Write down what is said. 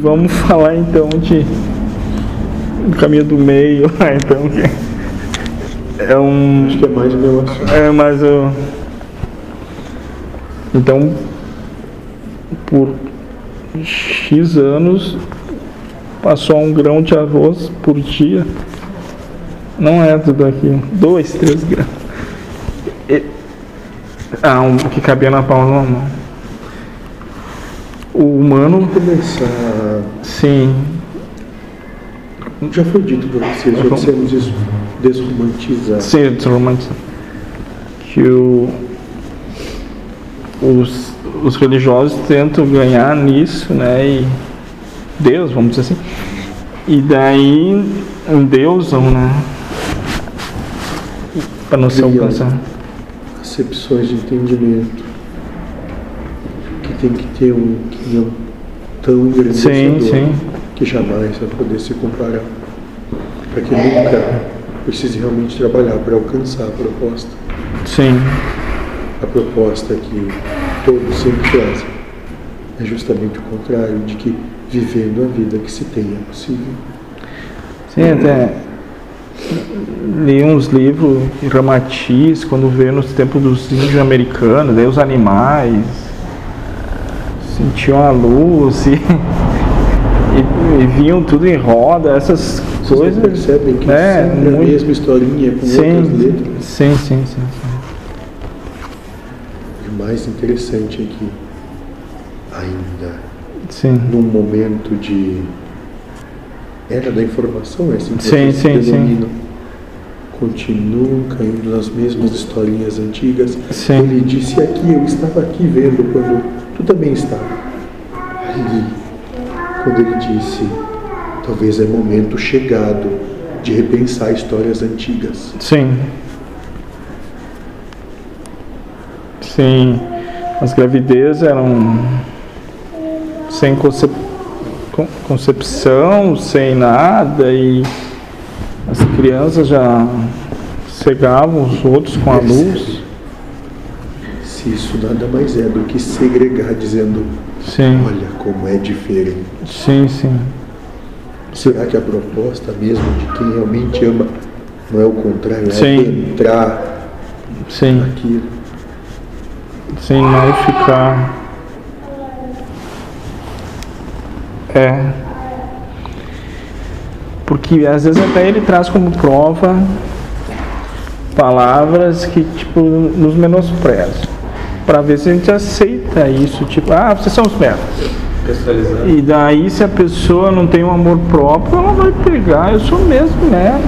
vamos falar então de do caminho do meio, então que é um Acho que é mais meu assunto. é mais o então por x anos passou um grão de arroz por dia. Não é tudo aquilo dois três E- ah um que cabia na palma mão o humano Começar. sim Já foi dito para vocês, já dissemos isso. Desromantizar. Sim, desromantizar. Que o, os, os religiosos tentam ganhar nisso, né? E Deus, vamos dizer assim. E daí endeusam, né? Para não se Criam. alcançar. Acepções de entendimento. Tem que ter um quinhão tão Sim, sim. que jamais vai poder se comparar. Para que nunca precise realmente trabalhar para alcançar a proposta. Sim, A proposta que todos sempre trazem é justamente o contrário, de que vivendo a vida que se tem é possível. sim, até li uns livros de Ramatiz, quando veio nos tempos dos índios americanos, daí os animais sentiam a luz e, e, e vinham tudo em roda, essas Vocês coisas. percebem que é, sempre a muito- mesma historinha com outras sim, letras. sim, sim, sim, sim. O mais interessante é que ainda Sim, num momento de era da informação, é assim que Sim, sim, sim. continuam caindo nas mesmas historinhas antigas. Sim. Ele disse aqui, eu estava aqui vendo quando tu também estava. Aí, quando ele disse, talvez é momento chegado de repensar histórias antigas. sim. Sim, as gravidezes eram sem concep... con- concepção, sem nada, e as crianças já cegavam os outros com a luz. Isso nada mais é do que segregar, dizendo, Sim, olha como é diferente. sim, sim. Será que a proposta mesmo de quem realmente ama não é o contrário, é Sim. entrar Sim, naquilo? sem não ficar. É. Porque às vezes até ele traz como prova palavras que tipo nos menosprezam. Para ver se a gente aceita isso, tipo, ah, vocês são os. Pessoalizando. E daí se a pessoa não tem um amor próprio, ela vai pegar, eu sou mesmo merda,